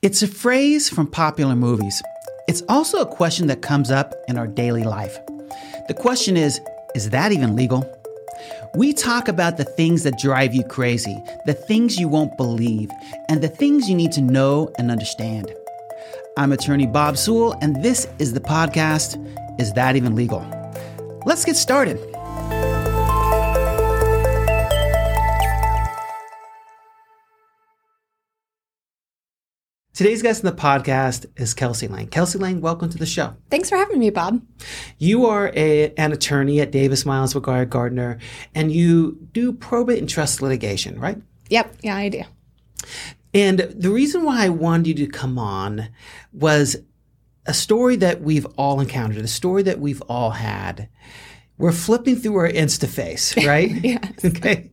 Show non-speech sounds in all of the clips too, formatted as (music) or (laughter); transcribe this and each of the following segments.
It's a phrase from popular movies. It's also a question that comes up in our daily life. The question is is that even legal? We talk about the things that drive you crazy, the things you won't believe, and the things you need to know and understand. I'm attorney Bob Sewell, and this is the podcast Is That Even Legal? Let's get started. Today's guest in the podcast is Kelsi Lane. Kelsi Lane, welcome to the show. Thanks for having me, Bob. You are a, an attorney at Davis Miles McGuire Gardner, and you do probate and trust litigation, right? Yep, yeah, I do. And the reason why I wanted you to come on was a story that we've all encountered, a story that we've all had. We're flipping through our InstaFace, (laughs) right? yes. (laughs) Okay.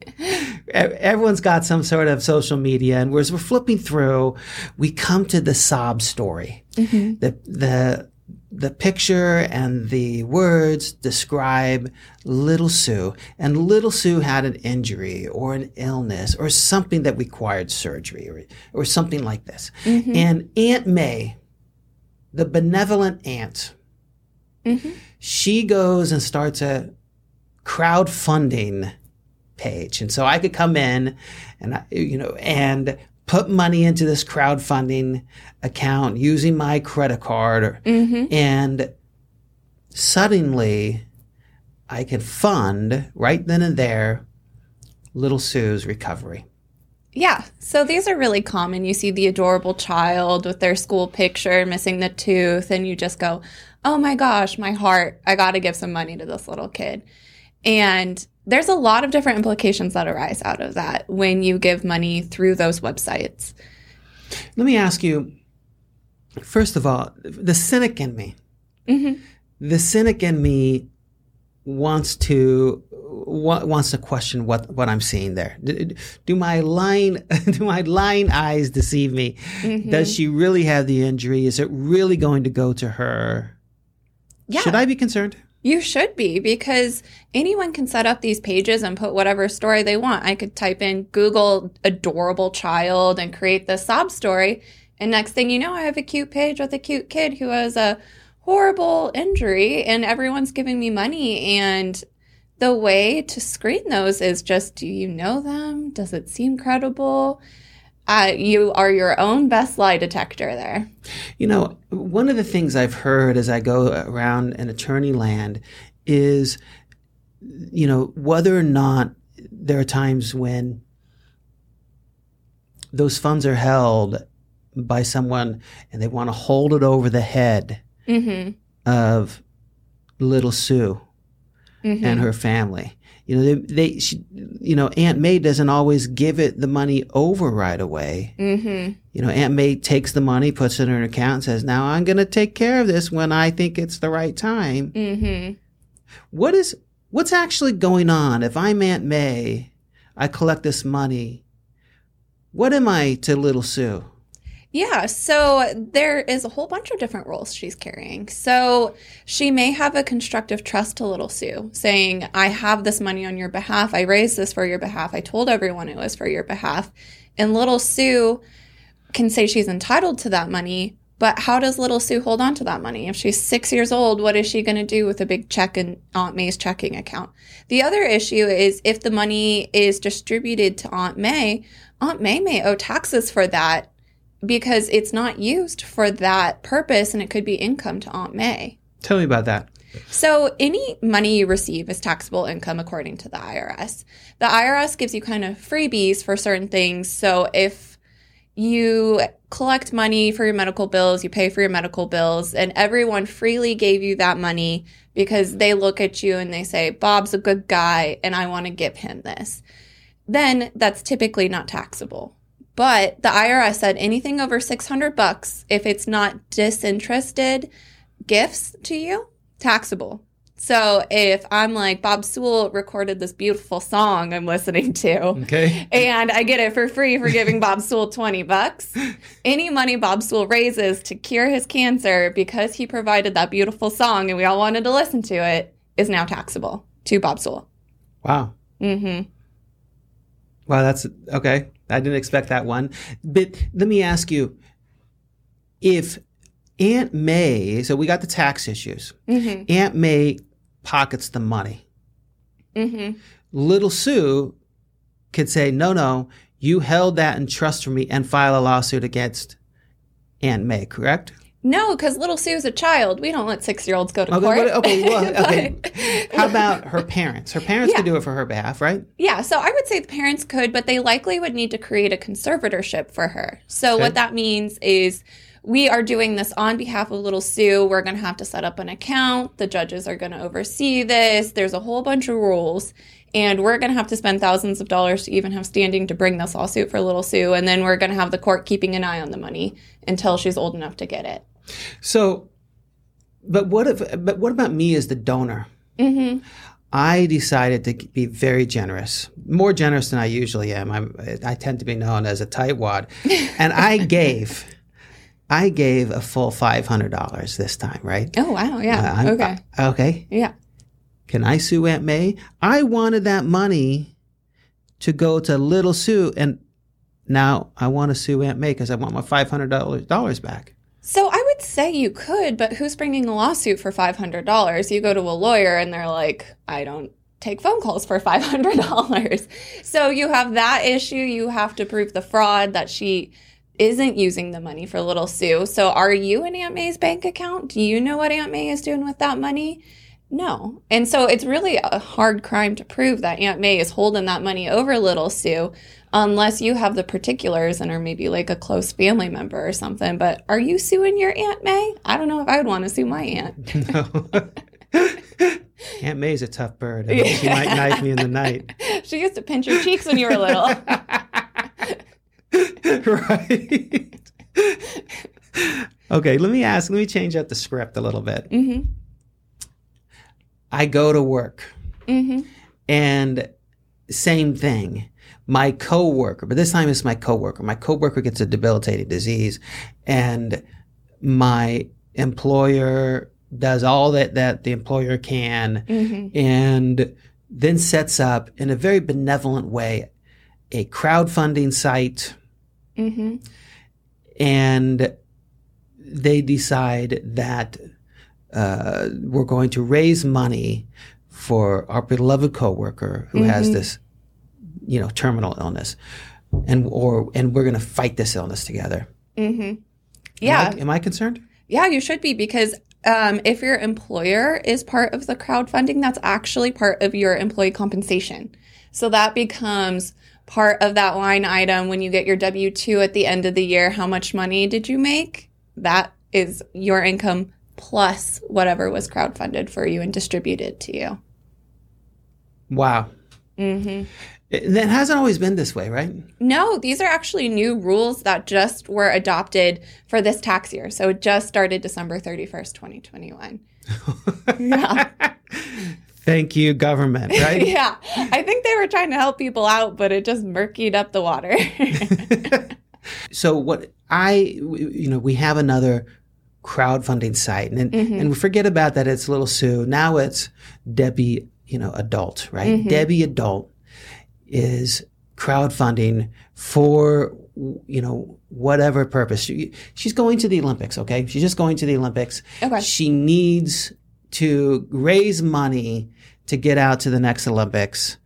Everyone's got some sort of social media, and as we're flipping through, we come to the sob story. Mm-hmm. The the the picture and the words describe little Sue, and little Sue had an injury or an illness or something that required surgery or, or something like this. Mm-hmm. And Aunt May, the benevolent aunt, mm-hmm. she goes and starts a crowdfunding page. And so I could come in and, I, you know, and put money into this crowdfunding account using my credit card mm-hmm. and suddenly I could fund right then and there little Sue's recovery. Yeah. So these are really common. You see the adorable child with their school picture missing the tooth, and you just go, oh my gosh, my heart, I got to give some money to this little kid. And there's a lot of different implications that arise out of that when you give money through those websites. Let me ask you first of all, the cynic in me, mm-hmm. the cynic in me wants to wants to question what what I'm seeing there. Do, do my line (laughs) do my line eyes deceive me? Mm-hmm. Does she really have the injury? Is it really going to go to her? Yeah. Should I be concerned? You should be because anyone can set up these pages and put whatever story they want. I could type in Google adorable child and create the sob story. And next thing you know, I have a cute page with a cute kid who has a horrible injury and everyone's giving me money. And the way to screen those is just do you know them? Does it seem credible? Uh, you are your own best lie detector there. You know, one of the things I've heard as I go around an attorney land is, you know, whether or not there are times when those funds are held by someone and they want to hold it over the head mm-hmm. of little Sue mm-hmm. and her family. You know, they, they she, you know, Aunt May doesn't always give it the money over right away. Mm-hmm. You know, Aunt May takes the money, puts it in her account, and says, "Now I'm going to take care of this when I think it's the right time." Mm-hmm. What is what's actually going on? If I'm Aunt May, I collect this money. What am I to little Sue? Yeah, so there is a whole bunch of different roles she's carrying. So she may have a constructive trust to little Sue, saying, I have this money on your behalf. I raised this for your behalf. I told everyone it was for your behalf. And little Sue can say she's entitled to that money, but how does little Sue hold on to that money? If she's six years old, what is she going to do with a big check in Aunt May's checking account? The other issue is if the money is distributed to Aunt May, Aunt May may owe taxes for that because it's not used for that purpose and it could be income to Aunt May. Tell me about that. So, any money you receive is taxable income according to the IRS. The IRS gives you kind of freebies for certain things. So, if you collect money for your medical bills, you pay for your medical bills, and everyone freely gave you that money because they look at you and they say, Bob's a good guy and I want to give him this, then that's typically not taxable. But the IRS said anything over 600 bucks, if it's not disinterested gifts to you, taxable. So if I'm like Bob Sewell recorded this beautiful song I'm listening to, okay, and I get it for free for giving Bob (laughs) Sewell 20 bucks, any money Bob Sewell raises to cure his cancer because he provided that beautiful song and we all wanted to listen to it is now taxable to Bob Sewell. Wow. Mm-hmm. Wow, that's okay. I didn't expect that one. But let me ask you if Aunt May, so we got the tax issues. Aunt May pockets the money. Mm-hmm. Little Sue could say, no, no, you held that in trust for me and file a lawsuit against Aunt May, correct? No, because little Sue's a child. We don't let six year olds go to Okay, court. what- okay, (laughs) well, okay. (laughs) How about her parents? Her parents Yeah. could do it for her behalf, right? Yeah, so I would say the parents could, but they likely would need to create a conservatorship for her. So Okay. what that means is we are doing this on behalf of little Sue. We're going to have to set up an account. The judges are going to oversee this. There's a whole bunch of rules. And we're going to have to spend thousands of dollars to even have standing to bring this lawsuit for little Sue. And then we're going to have the court keeping an eye on the money until she's old enough to get it. So, but what if? But what about me as the donor? Mm-hmm. I decided to be very generous, more generous than I usually am. I'm, I tend to be known as a tightwad, (laughs) and I gave, I gave a full five hundred dollars this time, right? Oh, wow. Yeah. Uh, okay. uh, okay. yeah. Can I sue Aunt May? I wanted that money to go to Little Sue, and now I want to sue Aunt May because I want my five hundred dollars back. So I say you could, but who's bringing a lawsuit for $500? You go to a lawyer and they're like, I don't take phone calls for $500. (laughs) so you have that issue. You have to prove the fraud that she isn't using the money for little Sue. So are you in Aunt May's bank account? Do you know what Aunt May is doing with that money? No. And so it's really a hard crime to prove that Aunt May is holding that money over little Sue unless you have the particulars and are maybe like a close family member or something. But are you suing your Aunt May? I don't know if I would want to sue my aunt. (laughs) No. (laughs) Aunt May's a tough bird. Think She might knife me in the night. (laughs) she used to pinch your cheeks when you were little. right. okay, let me ask, let me change up the script a little bit. hmm I go to work. Hmm and same thing. My coworker, but this time it's my coworker. My coworker gets a debilitating disease and my employer does all that that the employer can hmm and then sets up in a very benevolent way a crowdfunding site. Hmm and they decide that uh, we're going to raise money for our beloved coworker who has this, you know, terminal illness, and or and we're going to fight this illness together. hmm Yeah. Am I, am I concerned? Yeah, you should be because um, if your employer is part of the crowdfunding, that's actually part of your employee compensation. So that becomes part of that line item when you get your W 2 at the end of the year. How much money did you make? That is your income plus whatever was crowdfunded for you and distributed to you. Wow. Mm-hmm. It, that hasn't always been this way, right? No, these are actually new rules that just were adopted for this tax year. So it just started December 31st, 2021. (laughs) Yeah. Thank you, government. Right? (laughs) yeah, I think they were trying to help people out, but it just murkied up the water. (laughs) so what I, you know, we have another crowdfunding site, and mm-hmm. and we forget about that. It's Little Sue. Now it's Debbie, you know, adult, right? Mm-hmm. Debbie adult is crowdfunding for you know whatever purpose. She, she's going to the Olympics. Okay, she's just going to the Olympics. Okay. She needs to raise money to get out to the next Olympics,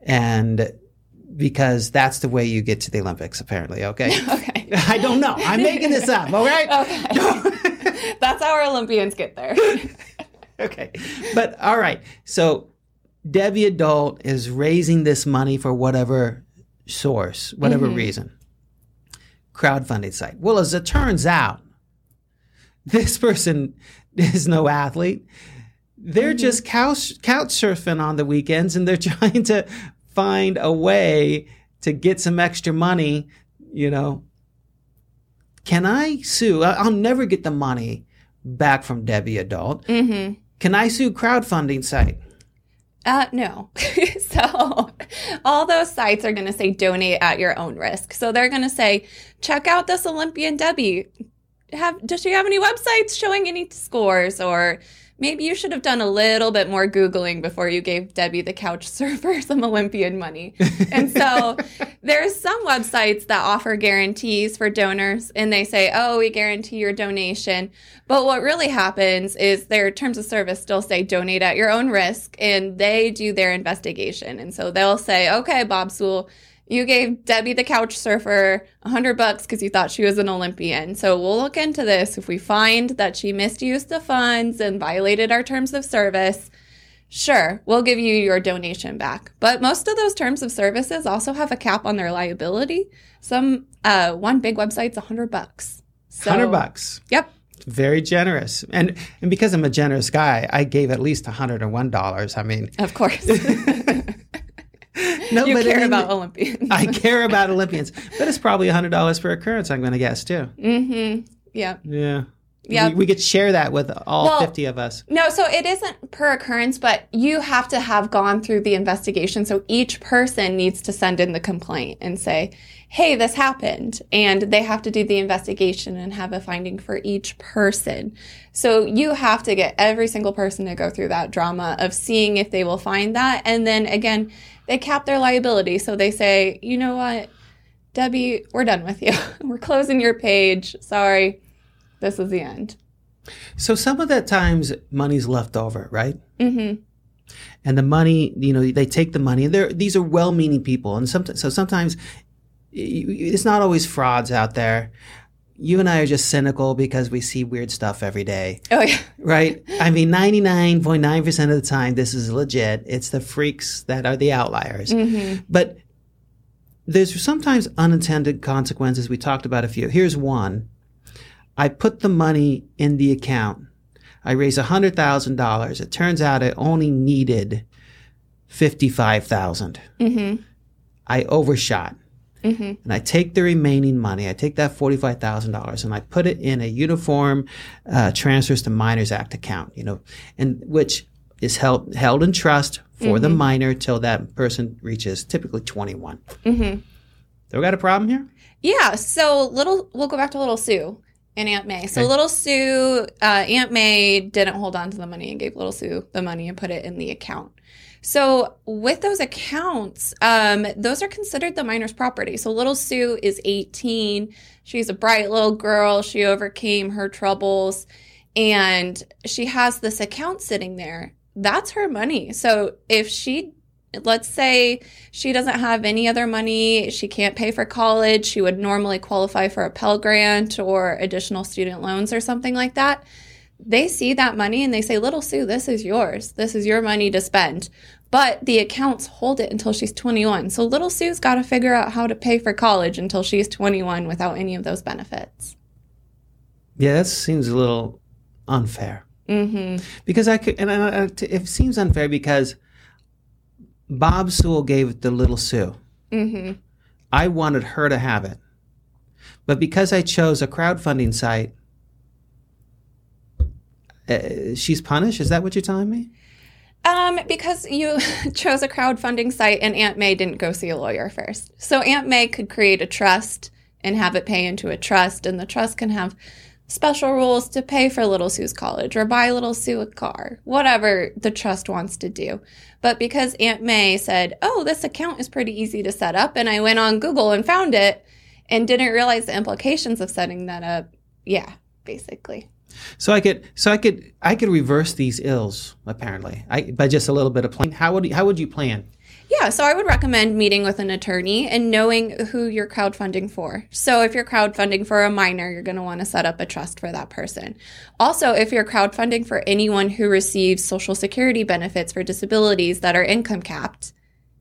and because that's the way you get to the Olympics, apparently. Okay. (laughs) okay. I don't know. I'm making this up. (laughs) All right. Okay. That's how our Olympians get there. (laughs) okay. But all right. So Debbie Adult is raising this money for whatever source, whatever mm-hmm. reason. Crowdfunding site. Well, as it turns out, this person is no athlete. They're mm-hmm. just couch, couch surfing on the weekends and they're (laughs) trying to find a way to get some extra money, you know. Can I sue? I'll never get the money back from Debbie Adult. hmm Can I sue crowdfunding site? Uh, no. (laughs) so all those sites are going to say donate at your own risk. So they're going to say, check out this Olympian Debbie. Have does she have any websites showing any scores or maybe you should have done a little bit more Googling before you gave Debbie the couch (laughs) surfer some Olympian money. and so (laughs) there's some websites that offer guarantees for donors and they say, oh, we guarantee your donation. But what really happens is their terms of service still say donate at your own risk and they do their investigation. And so they'll say, okay, Bob Sewell, you gave Debbie the couch surfer hundred bucks because you thought she was an Olympian. So we'll look into this. If we find that she misused the funds and violated our terms of service, sure, we'll give you your donation back. But most of those terms of services also have a cap on their liability. Some uh, one big website's a hundred bucks. So, hundred bucks. Yep. Very generous, and and because I'm a generous guy, I gave at least hundred and one dollars. I mean, of course. (laughs) (laughs) no, you but care I mean, about Olympians. I care about Olympians, but it's probably hundred dollars per occurrence. I'm going to guess too. mm-hmm. Yeah. Yeah. Yeah. We, we could share that with all Well- 50 of us. No, so it isn't per occurrence, but you have to have gone through the investigation. So each person needs to send in the complaint and say, hey, this happened. And they have to do the investigation and have a finding for each person. So you have to get every single person to go through that drama of seeing if they will find that. And then again, they cap their liability. So they say, you know what, Debbie, we're done with you. (laughs) we're closing your page. Sorry. This is the end. So some of that times money's left over, right? Mm-hmm. And the money, you know, they take the money. And they're these are well-meaning people, and sometimes so sometimes it's not always frauds out there. You and I are just cynical because we see weird stuff every day, Oh, yeah. right? I mean, ninety-nine point nine percent of the time, this is legit. It's the freaks that are the outliers. Mm-hmm. But there's sometimes unintended consequences. We talked about a few. Here's one. I put the money in the account. I raise $100,000. It turns out I only needed 55,000. Mm-hmm. I overshot. Mm-hmm. And I take the remaining money, I take that $45,000 and I put it in a uniform uh, transfers to minors act account, you know, and which is held held in trust for the minor till that person reaches typically 21. Mm-hmm. So we got a problem here? Yeah. So little, we'll go back to little Sue and Aunt May. So Okay. little Sue, uh, Aunt May didn't hold on to the money and gave little Sue the money and put it in the account. So with those accounts, um, those are considered the minor's property. So little Sue is 18. She's a bright little girl. She overcame her troubles and she has this account sitting there. That's her money. So if she let's say she doesn't have any other money, she can't pay for college, she would normally qualify for a Pell Grant or additional student loans or something like that. They see that money and they say, Little Sue, this is yours. This is your money to spend. But the accounts hold it until she's 21. So Little Sue's got to figure out how to pay for college until she's 21 without any of those benefits. Yeah, that seems a little unfair. Mm-hmm. Because I could, and I, it seems unfair because Bob Sewell gave it to little Sue. Mm-hmm. I wanted her to have it. But because I chose a crowdfunding site, uh, she's punished? Is that what you're telling me? Um, because you (laughs) chose a crowdfunding site and Aunt May didn't go see a lawyer first. So Aunt May could create a trust and have it pay into a trust, and the trust can have special rules to pay for Little Sue's college or buy Little Sue a car, whatever the trust wants to do. But because Aunt May said, Oh, this account is pretty easy to set up, and I went on Google and found it and didn't realize the implications of setting that up, yeah, basically. So I could, so I could, I could reverse these ills apparently, I, by just a little bit of planning. How would, you, how would you plan? Yeah, so I would recommend meeting with an attorney and knowing who you're crowdfunding for. So if you're crowdfunding for a minor, you're going to want to set up a trust for that person. Also, if you're crowdfunding for anyone who receives Social Security benefits for disabilities that are income capped,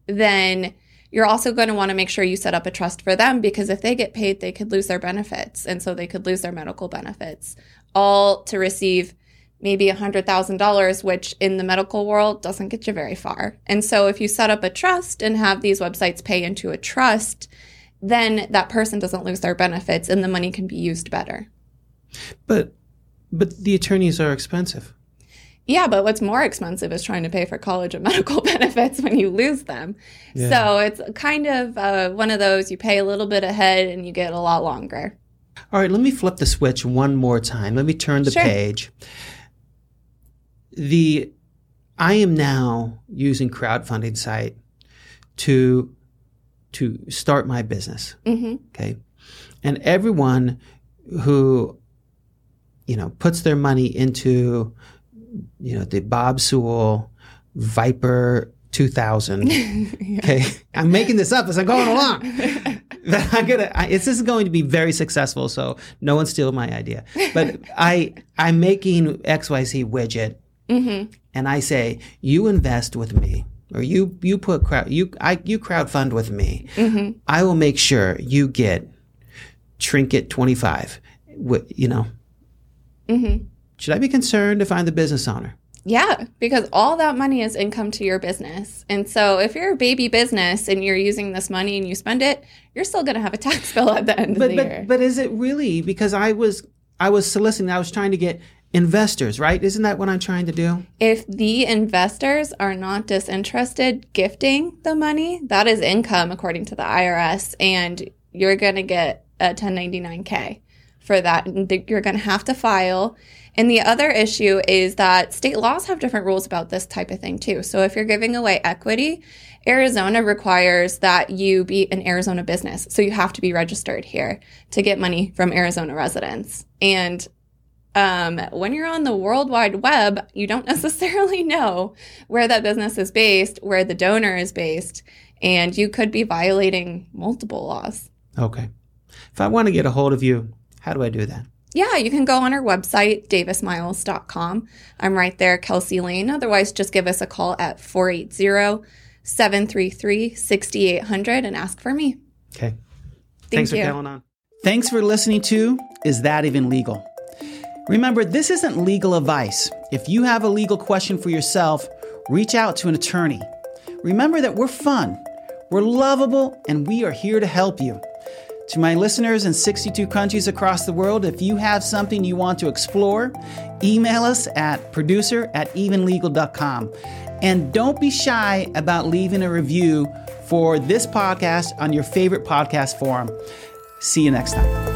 then you're also going to want to make sure you set up a trust for them because if they get paid, they could lose their benefits. And so they could lose their medical benefits, all to receive maybe $100,000, which in the medical world doesn't get you very far. And so if you set up a trust and have these websites pay into a trust, then that person doesn't lose their benefits and the money can be used better. But, but the attorneys are expensive. Yeah, but what's more expensive is trying to pay for college and (laughs) medical benefits when you lose them. Yeah. So it's kind of uh, one of those you pay a little bit ahead and you get a lot longer. All right, let me flip the switch one more time. Let me turn the Sure. page. the I am now using crowdfunding site to to start my business. hmm Okay. And everyone who, you know, puts their money into, you know, the Bob Sewell Viper 2000. (laughs) Okay. I'm making this up as I'm going along. (laughs) (laughs) But I'm gonna. I, this is going to be very successful. So no one steal my idea. But (laughs) I, I'm making XYZ widget, mm-hmm. and I say you invest with me, or you you put crowd you I you crowdfund with me. Mm-hmm. I will make sure you get trinket 25. Wh- You know. Mm-hmm. Should I be concerned if I'm the business owner? Yeah, because all that money is income to your business. And so if you're a baby business and you're using this money and you spend it, you're still going to have a tax bill at the end But of the but year. but is it really? Because I was I was soliciting. I was trying to get investors. Right? Isn't that what I'm trying to do? if the investors are not disinterested gifting the money, that is income according to the IRS. And you're going to get a 1099K for that. You're going to have to file. And the other issue is that state laws have different rules about this type of thing too. So if you're giving away equity, Arizona requires that you be an Arizona business. So you have to be registered here to get money from Arizona residents. And um, when you're on the World Wide Web, you don't (laughs) necessarily know where that business is based, where the donor is based, and you could be violating multiple laws. Okay. If I want to get a hold of you, how do I do that? Yeah, you can go on our website, davismiles.com. I'm right there, Kelsi Lane. Otherwise, just give us a call at 480 733 6800 and ask for me. Okay. Thank Thanks you. for calling on. Thanks for listening to Is That Even Legal? Remember, this isn't legal advice. If you have a legal question for yourself, reach out to an attorney. Remember that we're fun, we're lovable, and we are here to help you. To my listeners in 62 countries across the world, if you have something you want to explore, email us at producer at evenlegal.com. And don't be shy about leaving a review for this podcast on your favorite podcast forum. See you next time.